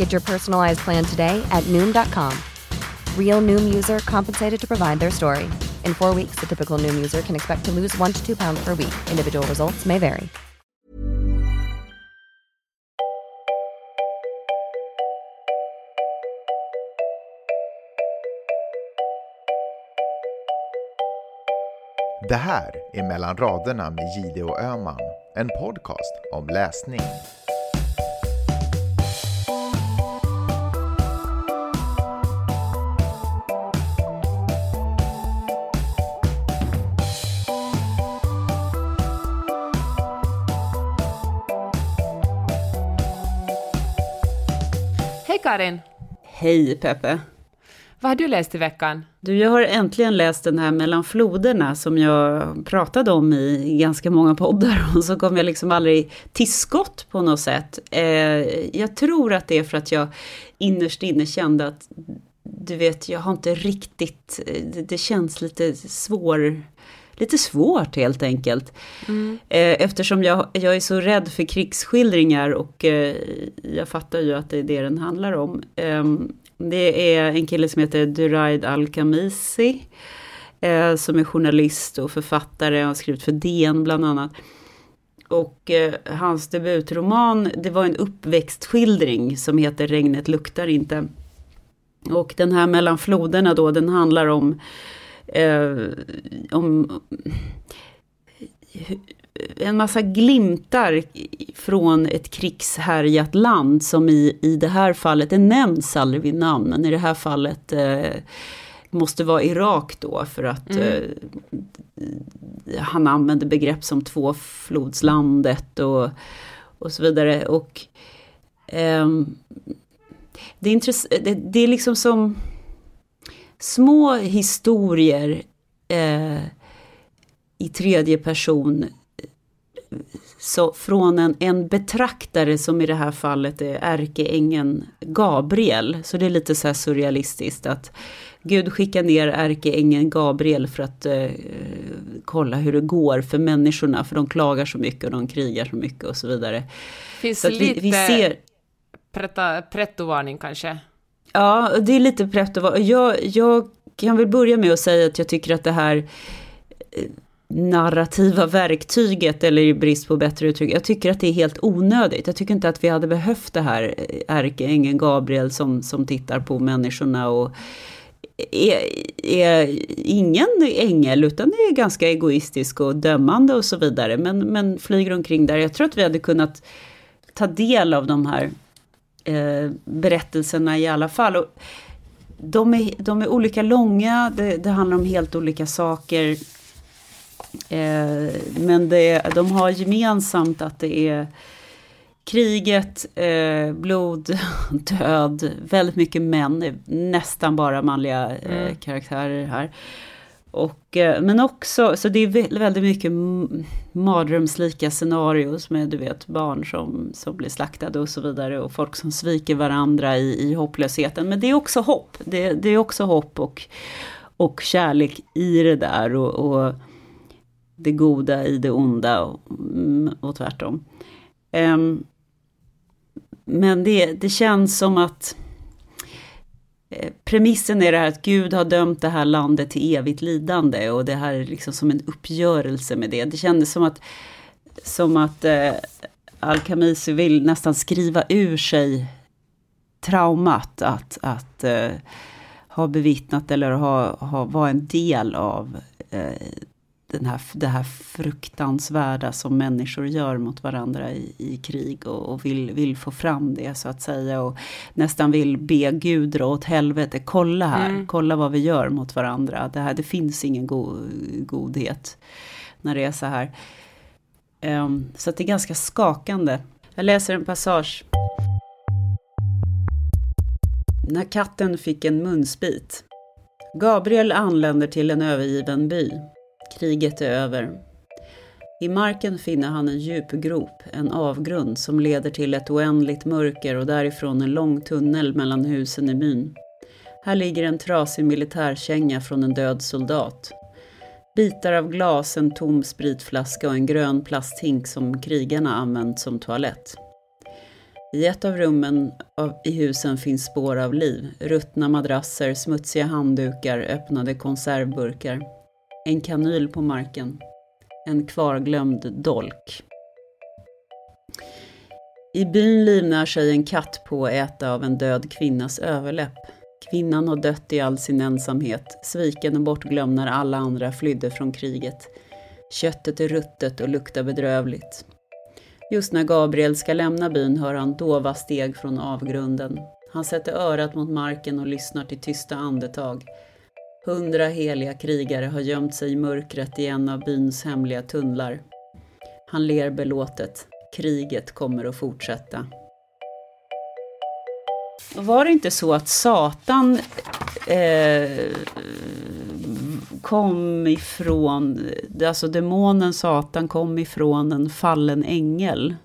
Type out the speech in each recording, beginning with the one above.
Get your personalized plan today at Noom.com. Real Noom user compensated to provide their story. In four weeks, the typical Noom user can expect to lose one to two pounds per week. Individual results may vary. Det här är Mellan raderna med Gide och Öman, en podcast om läsning. Karin! Hej Peppe! Vad har du läst i veckan? Du, jag har äntligen läst den här Mellan floderna som jag pratade om i ganska många poddar och så kom jag liksom aldrig till skott på något sätt. Eh, jag tror att det är för att jag innerst inne kände att du vet, jag har inte riktigt, det, det känns lite svår lite svårt helt enkelt. Mm. Eftersom jag, jag är så rädd för krigsskildringar och eh, jag fattar ju att det är det den handlar om. Ehm, det är en kille som heter Duraid Al-Khamisi. Eh, som är journalist och författare och har skrivit för DN bland annat. Och eh, hans debutroman, det var en uppväxtskildring som heter Regnet luktar inte. Och den här mellan floderna då, den handlar om, eh, om en massa glimtar från ett krigshärjat land som i, i det här fallet, det nämns aldrig vid namn, men i det här fallet eh, måste vara Irak då för att mm. eh, han använder begrepp som tvåflodslandet och, och så vidare. Och eh, det, är intress- det, det, är liksom som små historier eh, i tredje person så från en, en betraktare som i det här fallet är ärkeängeln Gabriel. Så det är lite så här surrealistiskt att Gud skickar ner ärkeängeln Gabriel för att eh, kolla hur det går för människorna. För de klagar så mycket och de krigar så mycket och så vidare. Finns så lite vi, vi ser... prettovarning kanske? Ja, det är lite prettovarning. Jag, jag kan väl börja med att säga att jag tycker att det här eh, narrativa verktyget, eller i brist på bättre uttryck, jag tycker att det är helt onödigt. Jag tycker inte att vi hade behövt det här eh, ärkeängeln Gabriel som, som tittar på människorna och är, är ingen ängel utan är ganska egoistisk och dömande och så vidare. Men, men flyger omkring där. Jag tror att vi hade kunnat ta del av de här eh, berättelserna i alla fall. Och de, är, de är olika långa, det, det handlar om helt olika saker. Eh, men det, de har gemensamt att det är kriget, eh, blod, död, väldigt mycket män, nästan bara manliga eh, mm. karaktärer här. Och, eh, men också, så det är väldigt mycket mardrömslika scenarios med du vet barn som, som blir slaktade och så vidare och folk som sviker varandra i, i hopplösheten. Men det är också hopp, det, det är också hopp och, och kärlek i det där. och, och det goda i det onda och, mm, och tvärtom. Um, men det, det känns som att Eh, premissen är det här att Gud har dömt det här landet till evigt lidande och det här är liksom som en uppgörelse med det. Det kändes som att, som att eh, Al-Khamisi vill nästan skriva ur sig traumat att, att eh, ha bevittnat eller ha, ha, vara en del av eh, den här, det här fruktansvärda som människor gör mot varandra i, i krig och, och, vill, vill få fram det så att säga och nästan vill be Gud dra åt helvete, kolla här, mm. kolla vad vi gör mot varandra. Det, här, det finns ingen go godhet när det är så här. Um, så det är ganska skakande. Jag läser en passage. När katten fick en munsbit. Gabriel anländer till en övergiven by. Kriget är över. I marken finner han en djup grop, en avgrund som leder till ett oändligt mörker och därifrån en lång tunnel mellan husen i byn. Här ligger en trasig militärkänga från en död soldat. Bitar av glas, en tom spritflaska och en grön plasthink som krigarna använt som toalett. I ett av rummen i husen finns spår av liv. Ruttna madrasser, smutsiga handdukar, öppnade konservburkar. En kanyl på marken. En kvarglömd dolk. I byn livnär sig en katt på att äta av en död kvinnas överläpp. Kvinnan har dött i all sin ensamhet, sviken och bortglömd när alla andra flydde från kriget. Köttet är ruttet och luktar bedrövligt. Just när Gabriel ska lämna byn hör han dova steg från avgrunden. Han sätter örat mot marken och lyssnar till tysta andetag. Hundra heliga krigare har gömt sig i mörkret i en av byns hemliga tunnlar. Han ler belåtet. Kriget kommer att fortsätta. Var det inte så att Satan eh, kom ifrån, alltså demonen Satan kom ifrån en fallen ängel?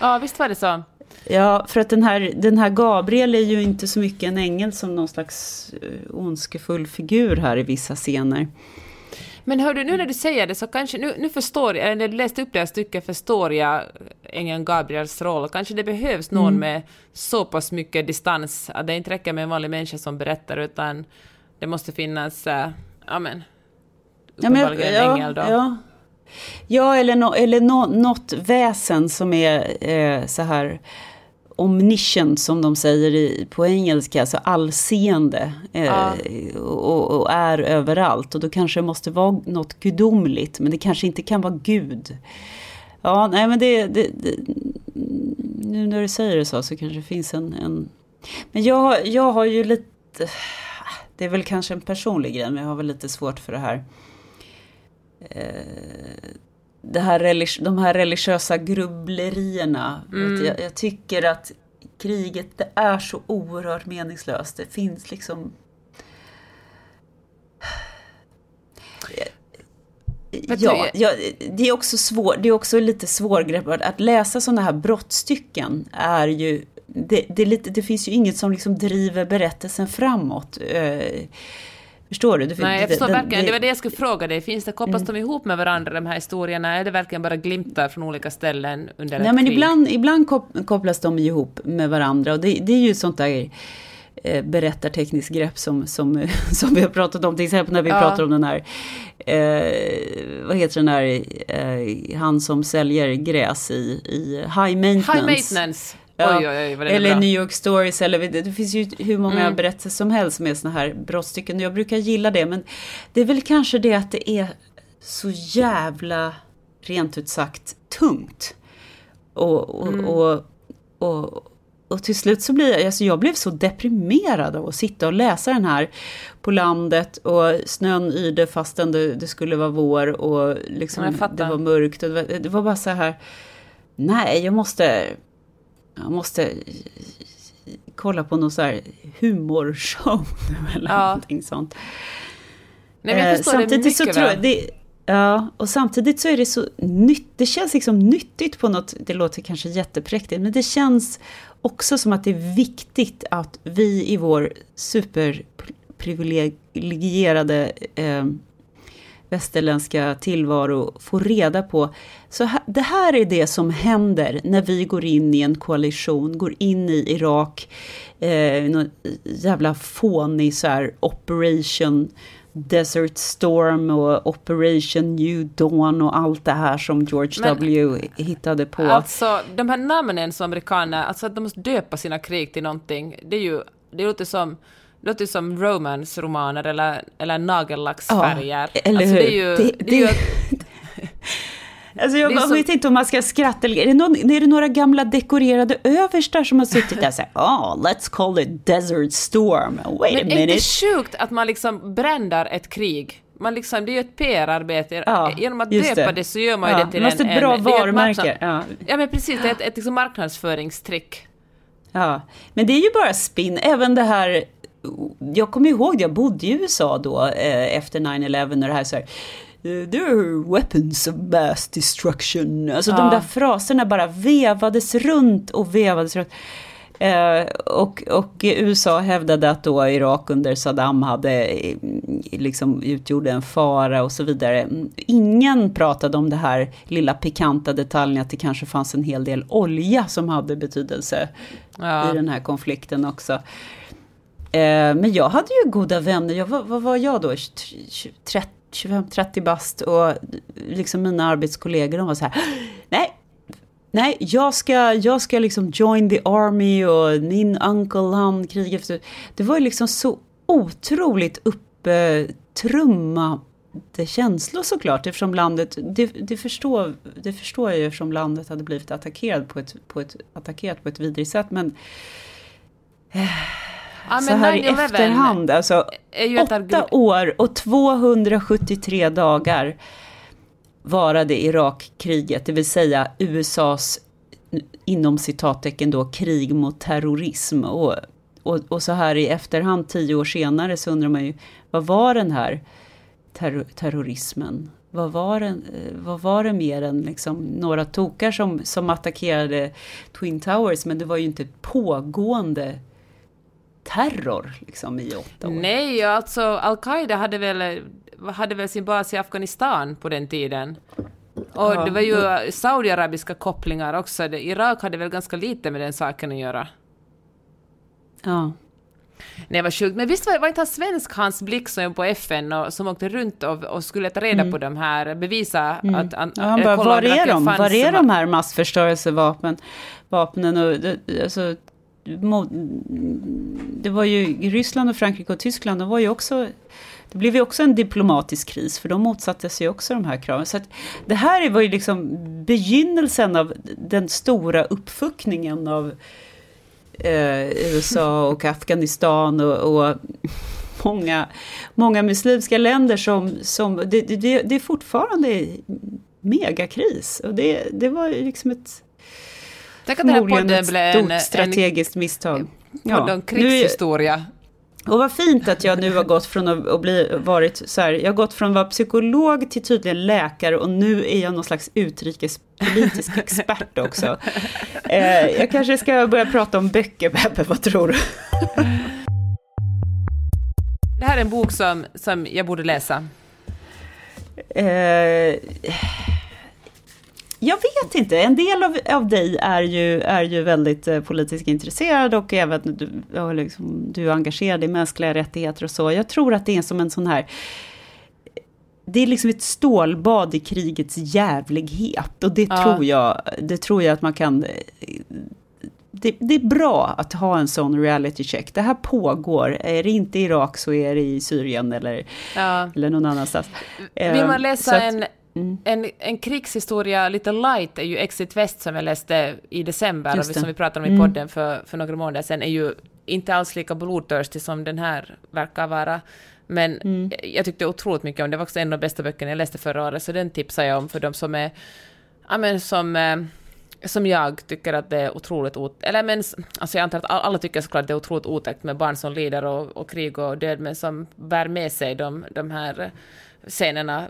Ja, visst var det så. Ja, för att den här, den här Gabriel är ju inte så mycket en ängel som någon slags eh, ondskefull figur här i vissa scener. Men hör du, nu när du säger det så kanske, nu, nu förstår jag, när du läste upp det här stycket förstår jag ängeln Gabriels roll. Kanske det behövs någon mm. med så pass mycket distans att det inte räcker med en vanlig människa som berättar utan det måste finnas, äh, amen, uppenbarligen ja, men, ja, en ängel då. Ja. Ja, eller, no, eller no, något väsen som är eh, så här omniscient som de säger i, på engelska, alltså allseende eh, ja. och, och, är överallt. Och då kanske det måste vara något gudomligt, men det kanske inte kan vara Gud. Ja, nej men det, det, det nu när du säger det så, så kanske det finns en... en... Men jag, jag har ju lite, det är väl kanske en personlig grej, men jag har väl lite svårt för det här. Eh, det här de här religiösa grubblerierna. Mm. Jag, jag, tycker att kriget det är så oerhört meningslöst. Det finns liksom... Ja, ja, det är också svår, det är också lite svårgreppat. Att läsa sådana här brottstycken är ju... Det, det, är lite, det finns ju inget som liksom driver berättelsen framåt. Eh, Förstår du? Det, Nej, jag förstår det, verkligen. Det, det var det jag skulle fråga dig. Finns det, kopplas mm. de ihop med varandra, de här historierna? Är det verkligen bara glimtar från olika ställen under Nej, ett men krig? Ibland, ibland kopplas de ihop med varandra. Och det, det är ju sånt där eh, berättartekniskt grepp som, som, som vi har pratat om. Till exempel när vi ja. pratar om den här, eh, vad heter den här, eh, han som säljer gräs i, i high maintenance. High maintenance. Ja, oj, oj, oj, eller New York Stories, eller det, finns ju hur många mm. berättelser som helst med såna här brottstycken. Jag brukar gilla det, men det är väl kanske det att det är så jävla, rent ut sagt, tungt. Och, och, mm. och, och, och, till slut så blir jag, alltså jag blev så deprimerad av att sitta och läsa den här på landet och snön yrde fastän det, det skulle vara vår och liksom det var mörkt. Och det, var, det var bara så här, nej, jag måste jag måste kolla på någon så här humorshow eller ja. någonting sånt. Nej, men jag förstår eh, samtidigt det mycket så tror jag, det, Ja, och samtidigt så är det så nytt, det känns liksom nyttigt på något, det låter kanske jättepräktigt, men det känns också som att det är viktigt att vi i vår superprivilegierade eh, västerländska tillvaro få reda på. Så här, det här är det som händer när vi går in i en koalition, går in i Irak, eh, någon jävla fånig så här operation Desert Storm och Operation New Dawn och allt det här som George Men, W hittade på. Alltså de här namnen som amerikaner, alltså att de måste döpa sina krig till någonting, det är ju, det låter som låter som romance-romaner eller, eller nagellacksfärger. Ja, eller alltså, hur? Det är ju, Det- det, är ju, Alltså jag Det vet inte om man ska skratta eller... Är det, någon, är det några gamla dekorerade överstar som har suttit där och sagt oh, let's call it Desert Storm. Wait a men är det minute. sjukt att man liksom brändar ett krig? Man liksom, det är ju ett PR-arbete. Ja, Genom att döpa det. det. så gör man ju Ja, det till man måste en... ett bra en, det varumärke, ja. ja men precis, det är ett, ett liksom marknadsföringstrick. Ja, men det är ju bara spin. Även det här... Jag kommer ihåg, jag bodde i USA då eh, efter 9-11 och det här så här... eh, There are weapons of mass destruction. Alltså de Ja. där fraserna bara vevades runt och vevades runt. Eh, och, och USA hävdade att då Irak under Saddam hade eh, liksom utgjorde en fara och så vidare. Ingen pratade om det här lilla pikanta detaljen att det kanske fanns en hel del olja som hade betydelse Ja. i den här konflikten också. Eh, men jag hade ju goda vänner, jag, vad, vad var jag då? 25-30 bast och liksom mina arbetskollegor de var så här, nej, nej, jag ska, jag ska liksom join the army och min uncle han krigar för... Det var ju liksom så otroligt upptrummade känslor såklart eftersom landet, det, det, förstår, det förstår jag ju eftersom landet hade blivit attackerat på ett, på ett, attackerat på ett vidrigt sätt men eh, Ja, så här i 9/11 efterhand, alltså är ju ett åtta år och 273 dagar varade Irakkriget, det vill säga USAs inom citattecken då krig mot terrorism. Och, och, och så här i efterhand, tio år senare, så undrar man ju vad var den här terror, terrorismen? Vad var, den, eh, vad var det mer än liksom några tokar som, som attackerade Twin Towers? Men det var ju inte pågående terror liksom i åtta år. Nej, alltså Al-Qaida hade väl, hade väl sin bas i Afghanistan på den tiden. Och Ja, det var ju saudiarabiska kopplingar också. Irak hade väl ganska lite med den saken att göra. Ja. Nej, vad sjukt. Men visst var, var inte han svensk, Hans Blick, som jobbade på FN och som åkte runt och, och skulle ta reda på de här, bevisa att... att Mm. Ja, han bara, var är de? fanns Var är de här massförstörelsevapen? Vapnen och, alltså, det var ju Ryssland och Frankrike och Tyskland, de var ju också det blev ju också en diplomatisk kris, för de motsatte sig också de här kraven. Så att det här var ju liksom begynnelsen av den stora uppfuckningen av eh, USA och Afghanistan och, och många, många muslimska länder som, som det, det, det är fortfarande megakris. Och det, det var ju liksom ett Tänk att den här podden blev stort en, en strategiskt misstag. podd om nu är- krigshistoria. och vad fint att jag nu har gått från att, att bli, varit så här, jag har gått från att vara psykolog till tydligen läkare och nu är jag någon slags utrikespolitisk expert också. Eh, jag kanske ska börja prata om böcker, Beppe, vad tror du? Det här är en bok som, som jag borde läsa. Eh, jag vet inte, en del av, av dig är ju, är ju väldigt eh, politiskt intresserad och även du, ja, liksom, du är engagerad i mänskliga rättigheter och så. Jag tror att det är som en sån här det är liksom ett stålbad i krigets jävlighet och det, Ja. tror, jag, det tror jag att man kan... Det, det är bra att ha en sån reality check. Det här pågår. Är det inte i Irak så är det i Syrien eller, Ja. eller någon annanstans. Vill man så läsa att- en, mm. en, en krigshistoria lite light är ju Exit West som jag läste i december och som vi pratade om i Mm. podden för, för några månader sedan är ju inte alls lika blodtörstig som den här verkar vara. Men Mm. jag, tyckte otroligt mycket om det. var också en av de bästa böckerna jag läste förra året så den tipsar jag om för de som är ja, men som, eh, som jag tycker att det är otroligt ot... Eller men, alltså jag antar att all- alla tycker såklart att det är otroligt otäckt med barn som lider och, och krig och död, men som bär med sig de, de här scenerna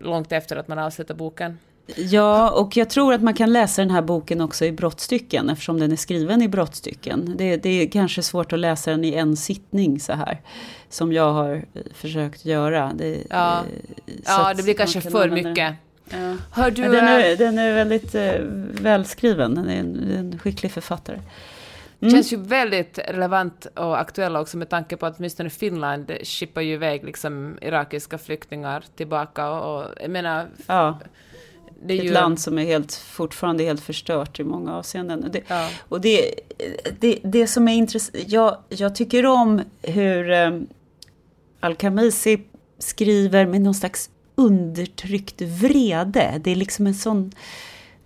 långt efter att man avslutar boken. Ja, och jag tror att man kan läsa den här boken också i brottstycken eftersom den är skriven i brottstycken. Det, det är kanske svårt att läsa den i en sittning så här, som jag har eh, försökt göra. Det, Ja. eh, Ja, det blir kanske kan för använda den. mycket. Ja. Hör du... Den, eh, är, den är väldigt eh, välskriven, den är en, en skicklig författare. Mm. känns ju väldigt relevant och aktuell också med tanke på att åtminstone Finland skippar ju iväg liksom irakiska flyktingar tillbaka och, och jag menar Ja, det är ett ju... land som är helt, fortfarande helt förstört i många avseenden. Och det, ja. och det, det, det som är intressant, jag, jag tycker om hur um, Al-Khamisi skriver med någon slags undertryckt vrede. Det är liksom en sån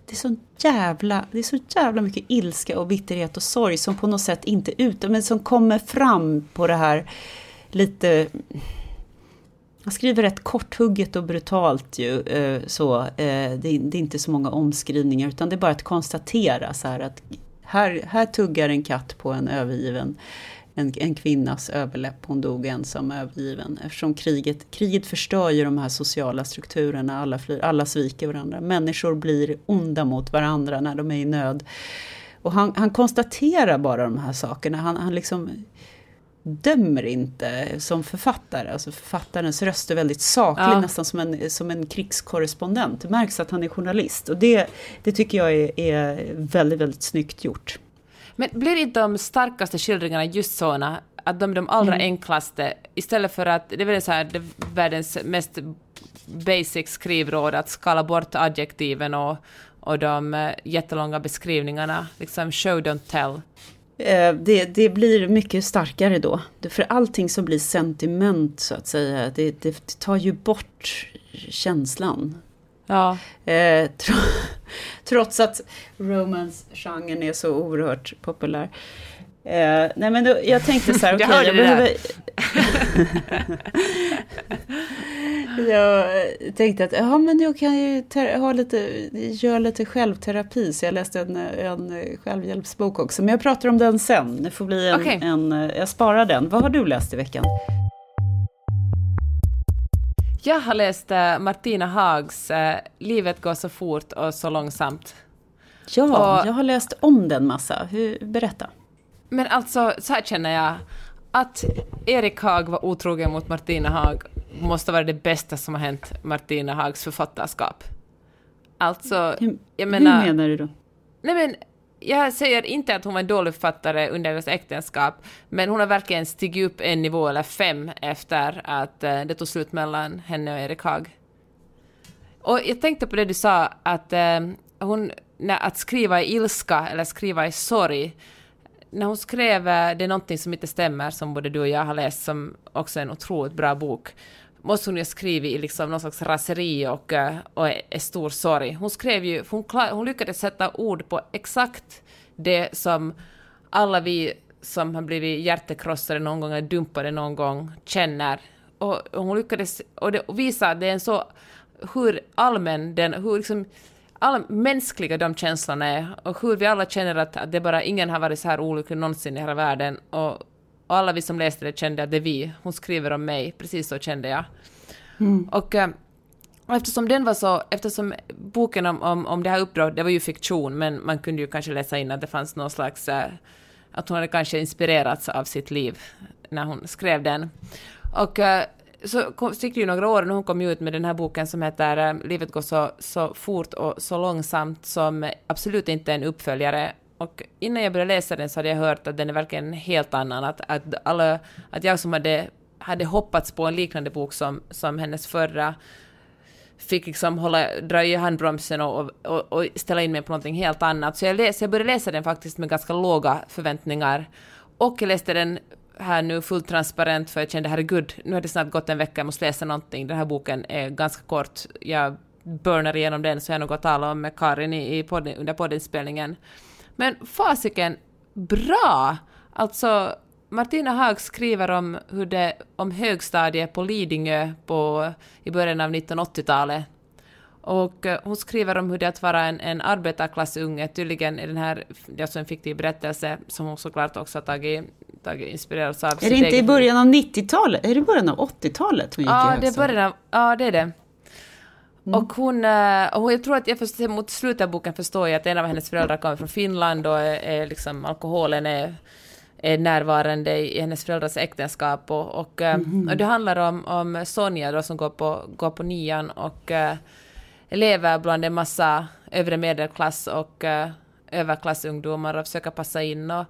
det är, så jävla, det är så jävla mycket ilska och bitterhet och sorg som på något sätt inte ut, men som kommer fram på det här lite... Han skriver rätt korthugget och brutalt ju. Eh, så, eh, det, är, inte så många omskrivningar utan det är bara att konstatera så här att här, här tuggar en katt på en övergiven en, en kvinnas överläpp. Hon dog ensam övergiven. Eftersom kriget, kriget förstör ju de här sociala strukturerna. Alla, flyr, alla sviker varandra. Människor blir onda mot varandra när de är i nöd. Och han, han konstaterar bara de här sakerna. Han, han liksom dömer inte som författare. Alltså författarens röst är väldigt saklig, ja. nästan som en, som en krigskorrespondent. Det märks att han är journalist. Och det, det tycker jag är, är väldigt, väldigt snyggt gjort. Men blir inte de starkaste skildringarna just såna, att de är de allra mm. enklaste, istället för att, det är väl så här, det världens mest basic skrivråd, att skala bort adjektiven och, och de uh, jättelånga beskrivningarna, liksom show don't tell. Eh, det, det, blir mycket starkare då. För allting som blir sentiment så att säga, det, det tar ju bort känslan. Ja. Eh, tro, trots att romance-genren är så oerhört populär. Eh, nej men då, jag tänkte så här, okej, okay, jag behöver... jag tänkte att ja, men jag kan ju ha lite, göra lite självterapi, så jag läste en, en självhjälpsbok också. Men jag pratar om den sen, det får bli en, okay. en, jag sparar den. Vad har du läst i veckan? Jag har läst uh, Martina Hags uh, Livet går så fort och så långsamt. Ja, och, jag har läst om den massa. Hur, berätta. Men alltså, så här känner jag. Att Erik Haag var otrogen mot Martina Haag måste vara det bästa som har hänt Martina Haags författarskap. Alltså, hur, jag menar... Hur menar du då? Nej men, jag säger inte att hon var en dålig författare under deras äktenskap, men hon har verkligen stigit upp en nivå eller fem efter att eh, det tog slut mellan henne och Erik Haag. Och jag tänkte på det du sa, att eh, hon, när, att skriva i ilska eller skriva i sorg, när hon skrev eh, Det är någonting som inte stämmer, som både du och jag har läst, som också är en otroligt bra bok, måste hon ju ha skrivit i liksom någon slags raseri och, eh, och är stor sorg. Hon skrev ju, hon, klar, hon lyckades sätta ord på exakt det som alla vi som har blivit hjärtekrossade någon gång eller dumpade någon gång känner. Och, och hon lyckades och det, och visa det är en så, hur allmän den, hur liksom all, mänskliga de känslorna är och hur vi alla känner att, att det bara ingen har varit så här olycklig någonsin i hela världen och, och alla vi som läste det kände att det är vi. Hon skriver om mig, precis så kände jag. Mm. Och, eh, och eftersom den var så, eftersom boken om, om, om det här uppdraget, det var ju fiktion, men man kunde ju kanske läsa in att det fanns någon slags, äh, att hon hade kanske inspirerats av sitt liv när hon skrev den. Och äh, så kom, gick det ju några år när hon kom ut med den här boken som heter Livet går så, så fort och så långsamt, som absolut inte är en uppföljare och innan jag började läsa den så hade jag hört att den är verkligen helt annan. Att, att, alla, att jag som hade, hade hoppats på en liknande bok som, som hennes förra fick liksom hålla, dra i handbromsen och, och, och ställa in mig på någonting helt annat. Så jag, läs, jag började läsa den faktiskt med ganska låga förväntningar. Och jag läste den här nu fullt transparent för jag kände herregud, nu har det snart gått en vecka, jag måste läsa någonting. Den här boken är ganska kort. Jag burnar igenom den så jag har nog att tala om med Karin i, i podden, under poddinspelningen. Men fasiken, bra! Alltså, Martina Haag skriver om, hur det, om högstadiet på Lidingö på, i början av 1980-talet. Och uh, hon skriver om hur det är att vara en, en arbetarklassunge. Tydligen är den här, alltså en fiktiv berättelse som hon såklart också har tagit, tagit inspirerats av. Är det inte i början av 90-talet? Är det början av 80-talet hon gick ja, i det är början av, Ja, det är det. Mm. Och hon, eh, och jag tror att jag förstår, mot slutet av boken förstår jag att en av hennes föräldrar kommer från Finland och är, är liksom, alkoholen är, är närvarande i hennes föräldrars äktenskap. Och, och, mm. och det handlar om, om Sonja då som går på, går på nian och uh, lever bland en massa övre medelklass och uh, överklassungdomar och försöker passa in. Och,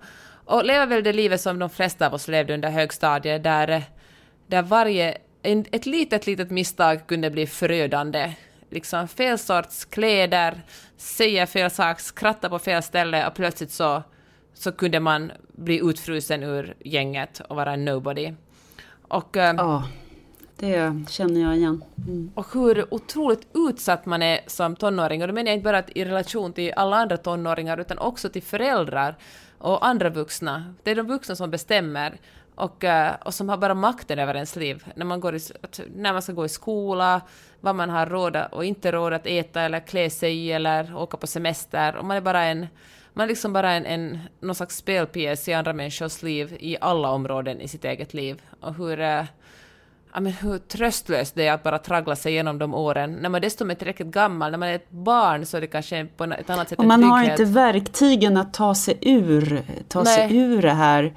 och lever väl det livet som de flesta av oss levde under högstadiet där, där varje en, ett litet, litet misstag kunde bli förödande. Liksom fel sorts kläder, säga fel sak, skratta på fel ställe och plötsligt så, så kunde man bli utfrusen ur gänget och vara en nobody. Och, Ja, det känner jag igen. Mm. och hur otroligt utsatt man är som tonåring. Och då menar jag inte bara i relation till alla andra tonåringar utan också till föräldrar och andra vuxna. Det är de vuxna som bestämmer och, eh, och som har bara makten över ens liv. När man, går i, när man ska gå i skola, vad man har råd och inte råd att äta eller klä sig i eller åka på semester. Och man är bara en man är liksom bara en, en någon slags spelpjäs i andra människors liv i alla områden i sitt eget liv. Och hur, ja, men hur tröstlöst det är att bara traggla sig igenom de åren. När man dessutom är tillräckligt gammal, när man är ett barn så är det kanske på ett annat sätt Och man har inte verktygen att ta sig ur, ta sig ur det här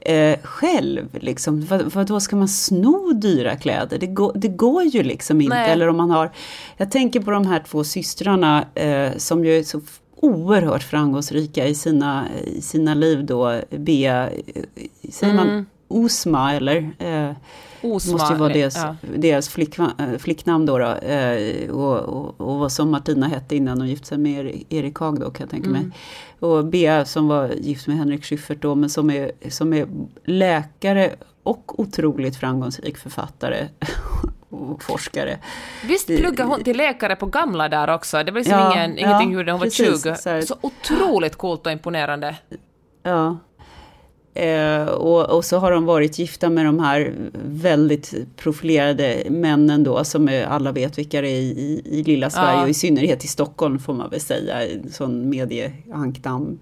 eh, själv. Liksom. Vad, vad då ska man sno dyra kläder? Det går, det går ju liksom inte. Nej. Eller om man har, jag tänker på de här två systrarna eh, som ju är så oerhört framgångsrika i sina, i sina liv då. Bea, eh, säger man Mm. Osma eller? Eh, Osma, måste ju vara deras, ja. deras flickva, eh, flicknamn då. då eh, och, och, och vad som Martina hette innan hon gifte sig med Eri- Erik Haag då kan jag tänka mig. Mm. Och Bea som var gift med Henrik Schyffert då men som är, som är läkare och otroligt framgångsrik författare och forskare. Visst pluggade hon till läkare på gamla där också? Det var liksom Ja, ingen, ja, ingenting hur hon var precis, 20. så här- Så otroligt coolt och imponerande. Ja. Eh, och, och så har de varit gifta med de här väldigt profilerade männen då, som är, alla vet vilka det är i, i lilla Sverige Ja. och i synnerhet i Stockholm får man väl säga, en sån medieankdamm.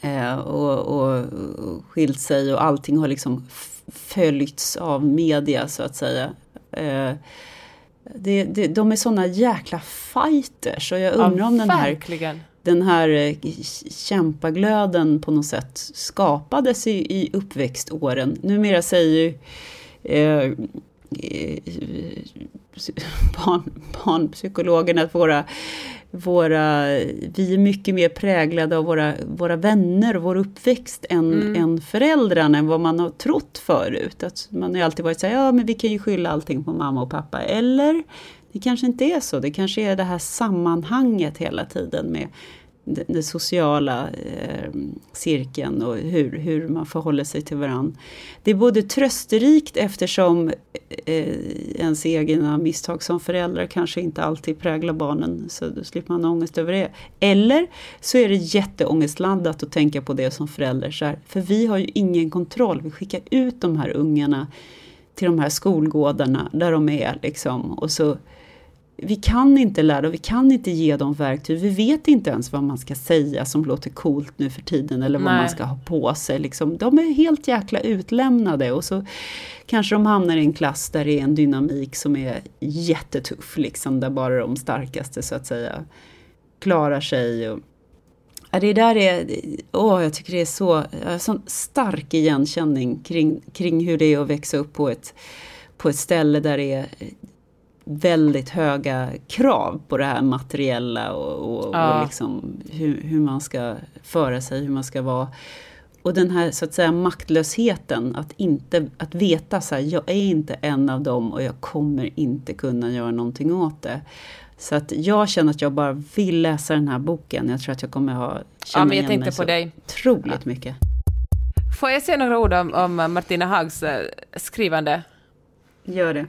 Eh, och, och, och skilt sig och allting har liksom följts av media så att säga. Eh, det, det, de är såna jäkla fighters och jag undrar om den här verkligen. Den här eh, kämpaglöden på något sätt skapades i, i uppväxtåren. Numera säger eh, eh, barn, barnpsykologerna att våra, våra, vi är mycket mer präglade av våra, våra vänner och vår uppväxt än, Mm. än föräldrarna, än vad man har trott förut. Att man har ju alltid varit så här, ja men vi kan ju skylla allting på mamma och pappa. Eller det kanske inte är så, det kanske är det här sammanhanget hela tiden med den, den sociala eh, cirkeln och hur, hur man förhåller sig till varandra. Det är både trösterikt eftersom eh, ens egna misstag som förälder kanske inte alltid präglar barnen, så då slipper man ha ångest över det. Eller så är det jätteångestladdat att tänka på det som förälder, så här, för vi har ju ingen kontroll, vi skickar ut de här ungarna till de här skolgårdarna där de är liksom, och så vi kan inte lära och vi kan inte ge dem verktyg. Vi vet inte ens vad man ska säga som låter coolt nu för tiden eller vad Nej. man ska ha på sig. Liksom, de är helt jäkla utlämnade och så kanske de hamnar i en klass där det är en dynamik som är jättetuff, liksom, där bara de starkaste så att säga klarar sig. Och, ja, det där är, åh, jag tycker det är så, jag har sån stark igenkänning kring, kring hur det är att växa upp på ett, på ett ställe där det är väldigt höga krav på det här materiella och, och, Ja. och liksom hur, hur man ska föra sig, hur man ska vara. Och den här så att säga maktlösheten, att, inte, att veta så här, jag är inte en av dem och jag kommer inte kunna göra någonting åt det. Så att jag känner att jag bara vill läsa den här boken. Jag tror att jag kommer ha känna Ja, men jag igen mig så dig. otroligt mycket. Får jag säga några ord om, om Martina Hags eh, skrivande? Gör det.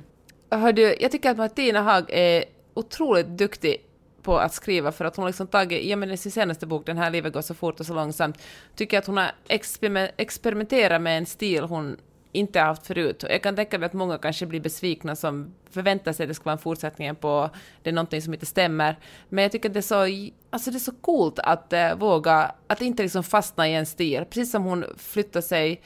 Hördu, jag tycker att Martina Haag är otroligt duktig på att skriva för att hon har liksom tagit, ja men i sin senaste bok, Den här livet går så fort och så långsamt, tycker jag att hon har experimenterat med en stil hon inte haft förut. Och jag kan tänka mig att många kanske blir besvikna som förväntar sig att det ska vara en fortsättning på det är någonting som inte stämmer. Men jag tycker att det är så, alltså det är så coolt att eh, våga, att inte liksom fastna i en stil. Precis som hon flyttar sig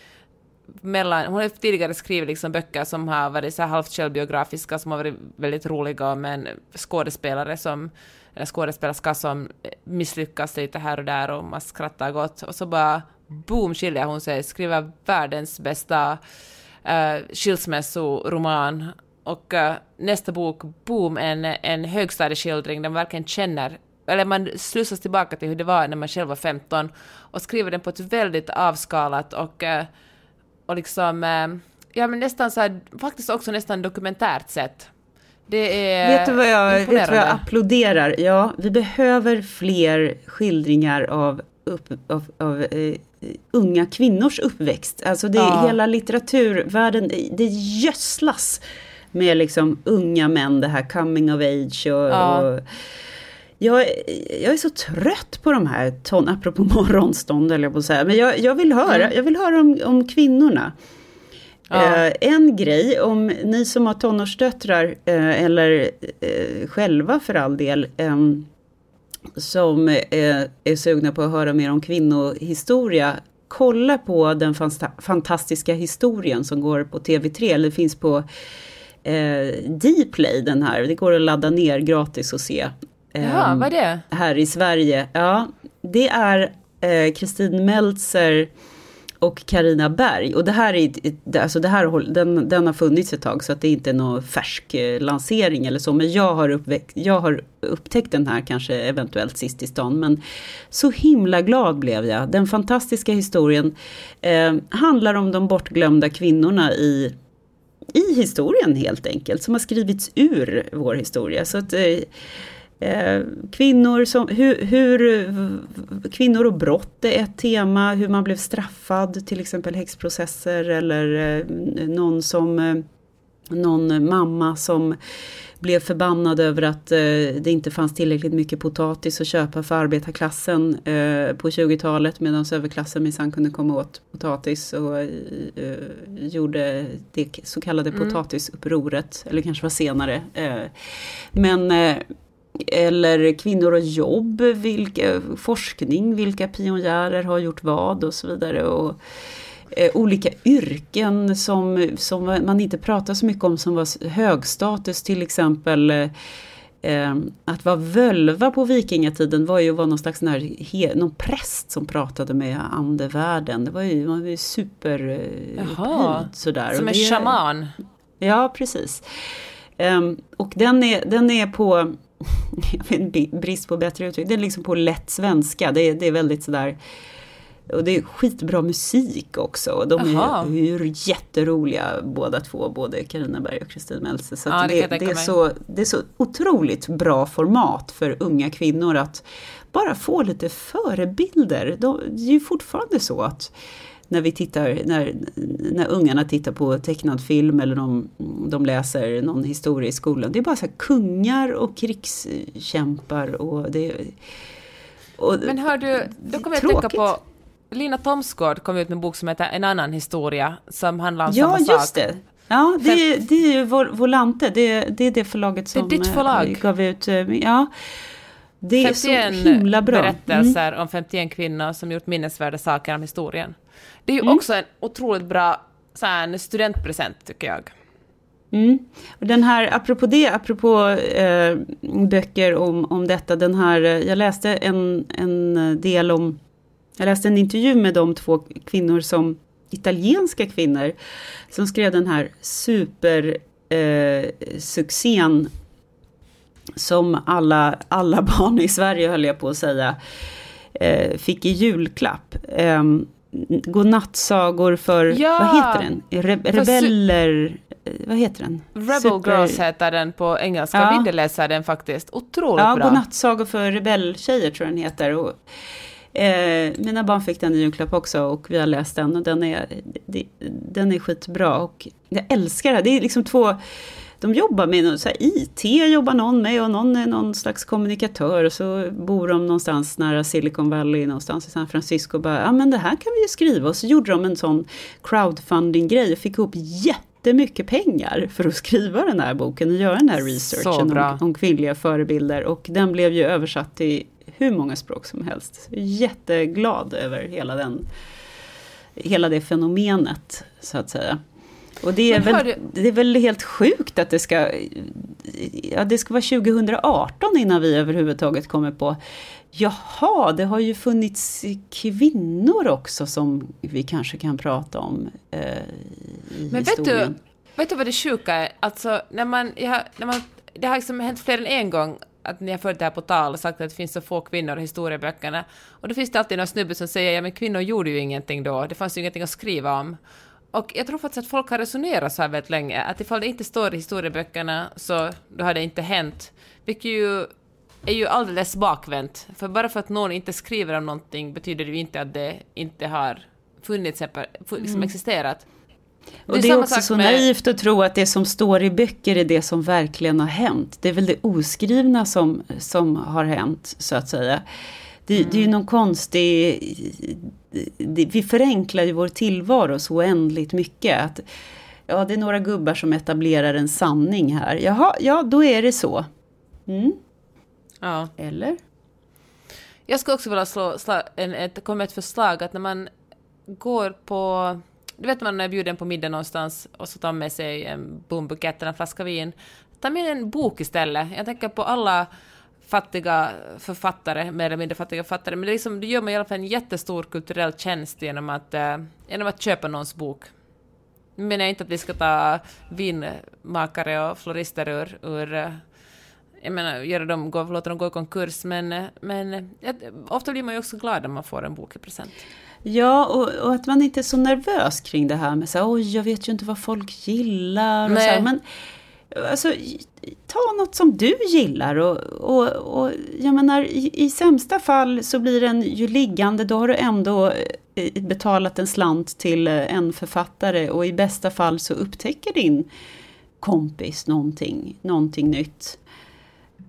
mellan, hon har tidigare skrivit liksom böcker som har varit så här halvt självbiografiska, som har varit väldigt roliga, men skådespelare som, eller skådespelerska som misslyckas lite här och där och man skrattar gott. Och så bara boom skiljer hon sig, skriver världens bästa uh, skilsmässoroman. Och eh, nästa bok, boom, en, en högstadieskildring där man verkligen känner eller man slussas tillbaka till hur det var när man själv var 15 och skriver den på ett väldigt avskalat och, eh, och liksom, eh, ja men nästan så här, faktiskt också nästan dokumentärt sätt. Det är Vet du vad jag, vet du vad jag applåderar? Ja, vi behöver fler skildringar av, upp, av, av eh, unga kvinnors uppväxt. Alltså det, Ja. hela litteraturvärlden, det gödslas med liksom unga män, det här coming of age och, Ja. och jag, är- jag är så trött på de här, ton, apropå morgonstånd höll jag på att säga, men jag, jag vill höra, jag vill höra om, om kvinnorna. Ja. Eh, en grej, om ni som har tonårsdöttrar, eh, eller eh, själva för all del, ehm, som eh, är sugna på att höra mer om kvinnohistoria, kolla på den fanta- fantastiska historien som går på TV3, eller finns på eh, Dplay den här, det går att ladda ner gratis och se. Jaha, Ehm, vad är det? här i Sverige. Ja, det är eh, Kristin Meltzer och Karina Berg. Och det här, är, alltså det här den, den har funnits ett tag så att det inte är någon färsk eh, lansering eller så. Men jag har, uppväxt, jag har upptäckt den här kanske eventuellt sist i stan. Men så himla glad blev jag. Den fantastiska historien eh, handlar om de bortglömda kvinnorna i i historien helt enkelt, som har skrivits ur vår historia. Så att, eh, eh, kvinnor, som, hur, hur, eh, kvinnor och brott är ett tema, hur man blev straffad, till exempel häxprocesser eller eh, någon som eh, någon mamma som blev förbannad över att eh, det inte fanns tillräckligt mycket potatis att köpa för arbetarklassen eh, på 20-talet medan överklassen minsann kunde komma åt potatis och eh, gjorde det så kallade potatisupproret, eller kanske var senare. Eh, men eh, eller kvinnor och jobb, vilka, forskning, vilka pionjärer har gjort vad och så vidare. Och, eh, olika yrken som, som man inte pratar så mycket om som var högstatus till exempel. Eh, eh, att vara völva på vikingatiden var ju att vara någon slags här, någon präst som pratade med andevärlden. Det var ju, man var ju super eh, sådär. Som en shaman. Ja, precis. Ehm, och den är, den är på, brist på bättre uttryck, den är liksom på lätt svenska. Det är, det är väldigt sådär, och det är skitbra musik också. Och De är ju jätteroliga båda två, både Carina Berg och Kristin Meltzer. Så Ja, det det, det, är så, det är så otroligt bra format för unga kvinnor att bara få lite förebilder. De, det är ju fortfarande så att när vi tittar, när, när ungarna tittar på tecknad film eller de, de läser någon historia i skolan. Det är bara så kungar och krigskämpar och det och, Men hör du, då kommer jag att tänka på Lina Thomsgård kom ut med en bok som heter En annan historia, som handlar om Ja, samma just sak. det. Ja, det, är- det är ju Vol- Volante, det, det är det förlaget som ditt eh, förlag. gav ut. eh, Ja, det är så 51 himla bra. berättelser om 51 kvinnor som gjort minnesvärda saker om historien. Det är ju Mm. också en otroligt bra så här, en studentpresent, tycker jag. Mm. Och den här, apropå det, apropå eh, böcker om, om detta, den här, eh, jag läste en, en del om, jag läste en intervju med de två kvinnor som, italienska kvinnor, som skrev den här super eh, som alla, alla barn i Sverige, höll jag på att säga, eh, fick i julklapp. Godnattsagor för, Ja! vad heter den? Re, rebeller, eh, vad heter den? Rebel Super- Girls heter den på engelska. Ja. Vill du läsa den faktiskt? Otroligt Ja, bra. Godnattsagor för rebelltjejer tror jag den heter. Och, eh, mina barn fick den i julklapp också och vi har läst den och den är, den är skitbra. Och jag älskar det här. Det är liksom två, de jobbar med något, så här, IT jobbar någon med och någon är någon slags kommunikatör och så bor de någonstans nära Silicon Valley någonstans i San Francisco och bara, ja men det här kan vi ju skriva. Och så gjorde de en sån crowdfunding-grej och fick ihop jättemycket pengar för att skriva den här boken och göra den här researchen om, om kvinnliga förebilder. Och den blev ju översatt till hur många språk som helst. Jätteglad över hela, den, hela det fenomenet, så att säga. Och det är, väl, det är väl helt sjukt att det ska, ja, det ska vara 2018 innan vi överhuvudtaget kommer på Jaha, det har ju funnits kvinnor också som vi kanske kan prata om eh, i Men vet historien. du, vet du vad det sjuka är? Alltså, när man, jag, när man, det har liksom hänt fler än en gång att ni har fört det här på tal och sagt att det finns så få kvinnor i historieböckerna. Och då finns det alltid någon snubbe som säger ja men kvinnor gjorde ju ingenting då, det fanns ju ingenting att skriva om. Och jag tror faktiskt att folk har resonerat så här väldigt länge, att ifall det inte står i historieböckerna så då har det inte hänt. Vilket ju är ju alldeles bakvänt. För bara för att någon inte skriver om någonting betyder det ju inte att det inte har funnits, liksom mm. existerat. Det och det är också så med... naivt att tro att det som står i böcker är det som verkligen har hänt. Det är väl det oskrivna som, som har hänt, så att säga. Det, mm. det är ju någon konstig... Det, vi förenklar ju vår tillvaro så oändligt mycket. Att, ja, det är några gubbar som etablerar en sanning här. Jaha, ja, då är det så. Mm. Ja. Eller? Jag skulle också vilja slå, slå en, ett, komma med ett förslag att när man går på... Du vet man är bjuden på middag någonstans och så tar med sig en bombukett eller en flaska vin. Ta med en bok istället. Jag tänker på alla fattiga författare, mer eller mindre fattiga författare, men det, liksom, det gör man i alla fall en jättestor kulturell tjänst genom att, eh, genom att köpa någons bok. Nu menar jag inte att vi ska ta vinmakare och florister ur, ur eh, jag menar, göra dem, gå, låta dem gå i konkurs, men, men ofta blir man ju också glad om man får en bok i present. Ja, och, och, att man inte är så nervös kring det här med så oj, jag vet ju inte vad folk gillar. Och så här, men alltså, ta något som du gillar och, och, och jag menar, i, i sämsta fall så blir den ju liggande, då har du ändå eh, betalat en slant till eh, en författare och i bästa fall så upptäcker din kompis någonting, någonting nytt.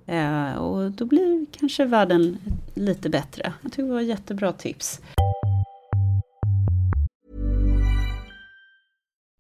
Eh, och då blir kanske världen lite bättre. Jag tycker det var ett jättebra tips.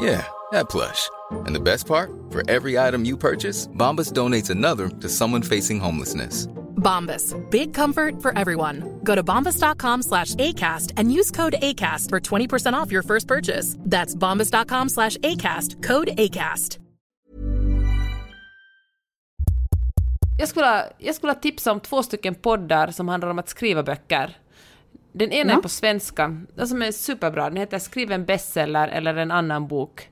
Yeah, that plush. And the best part, for every item you purchase, Bombas donates another to someone facing homelessness. Bombas, big comfort for everyone. Go to bombas.com slash ACAST and use code ACAST for 20% off your first purchase. That's bombas.com slash ACAST, code ACAST. Jag skulle, jag skulle tipsa om två stycken poddar som handlar om att skriva böcker. Den ena ja. är på svenska, den som är superbra. Den heter Skriv en bestseller eller en annan bok.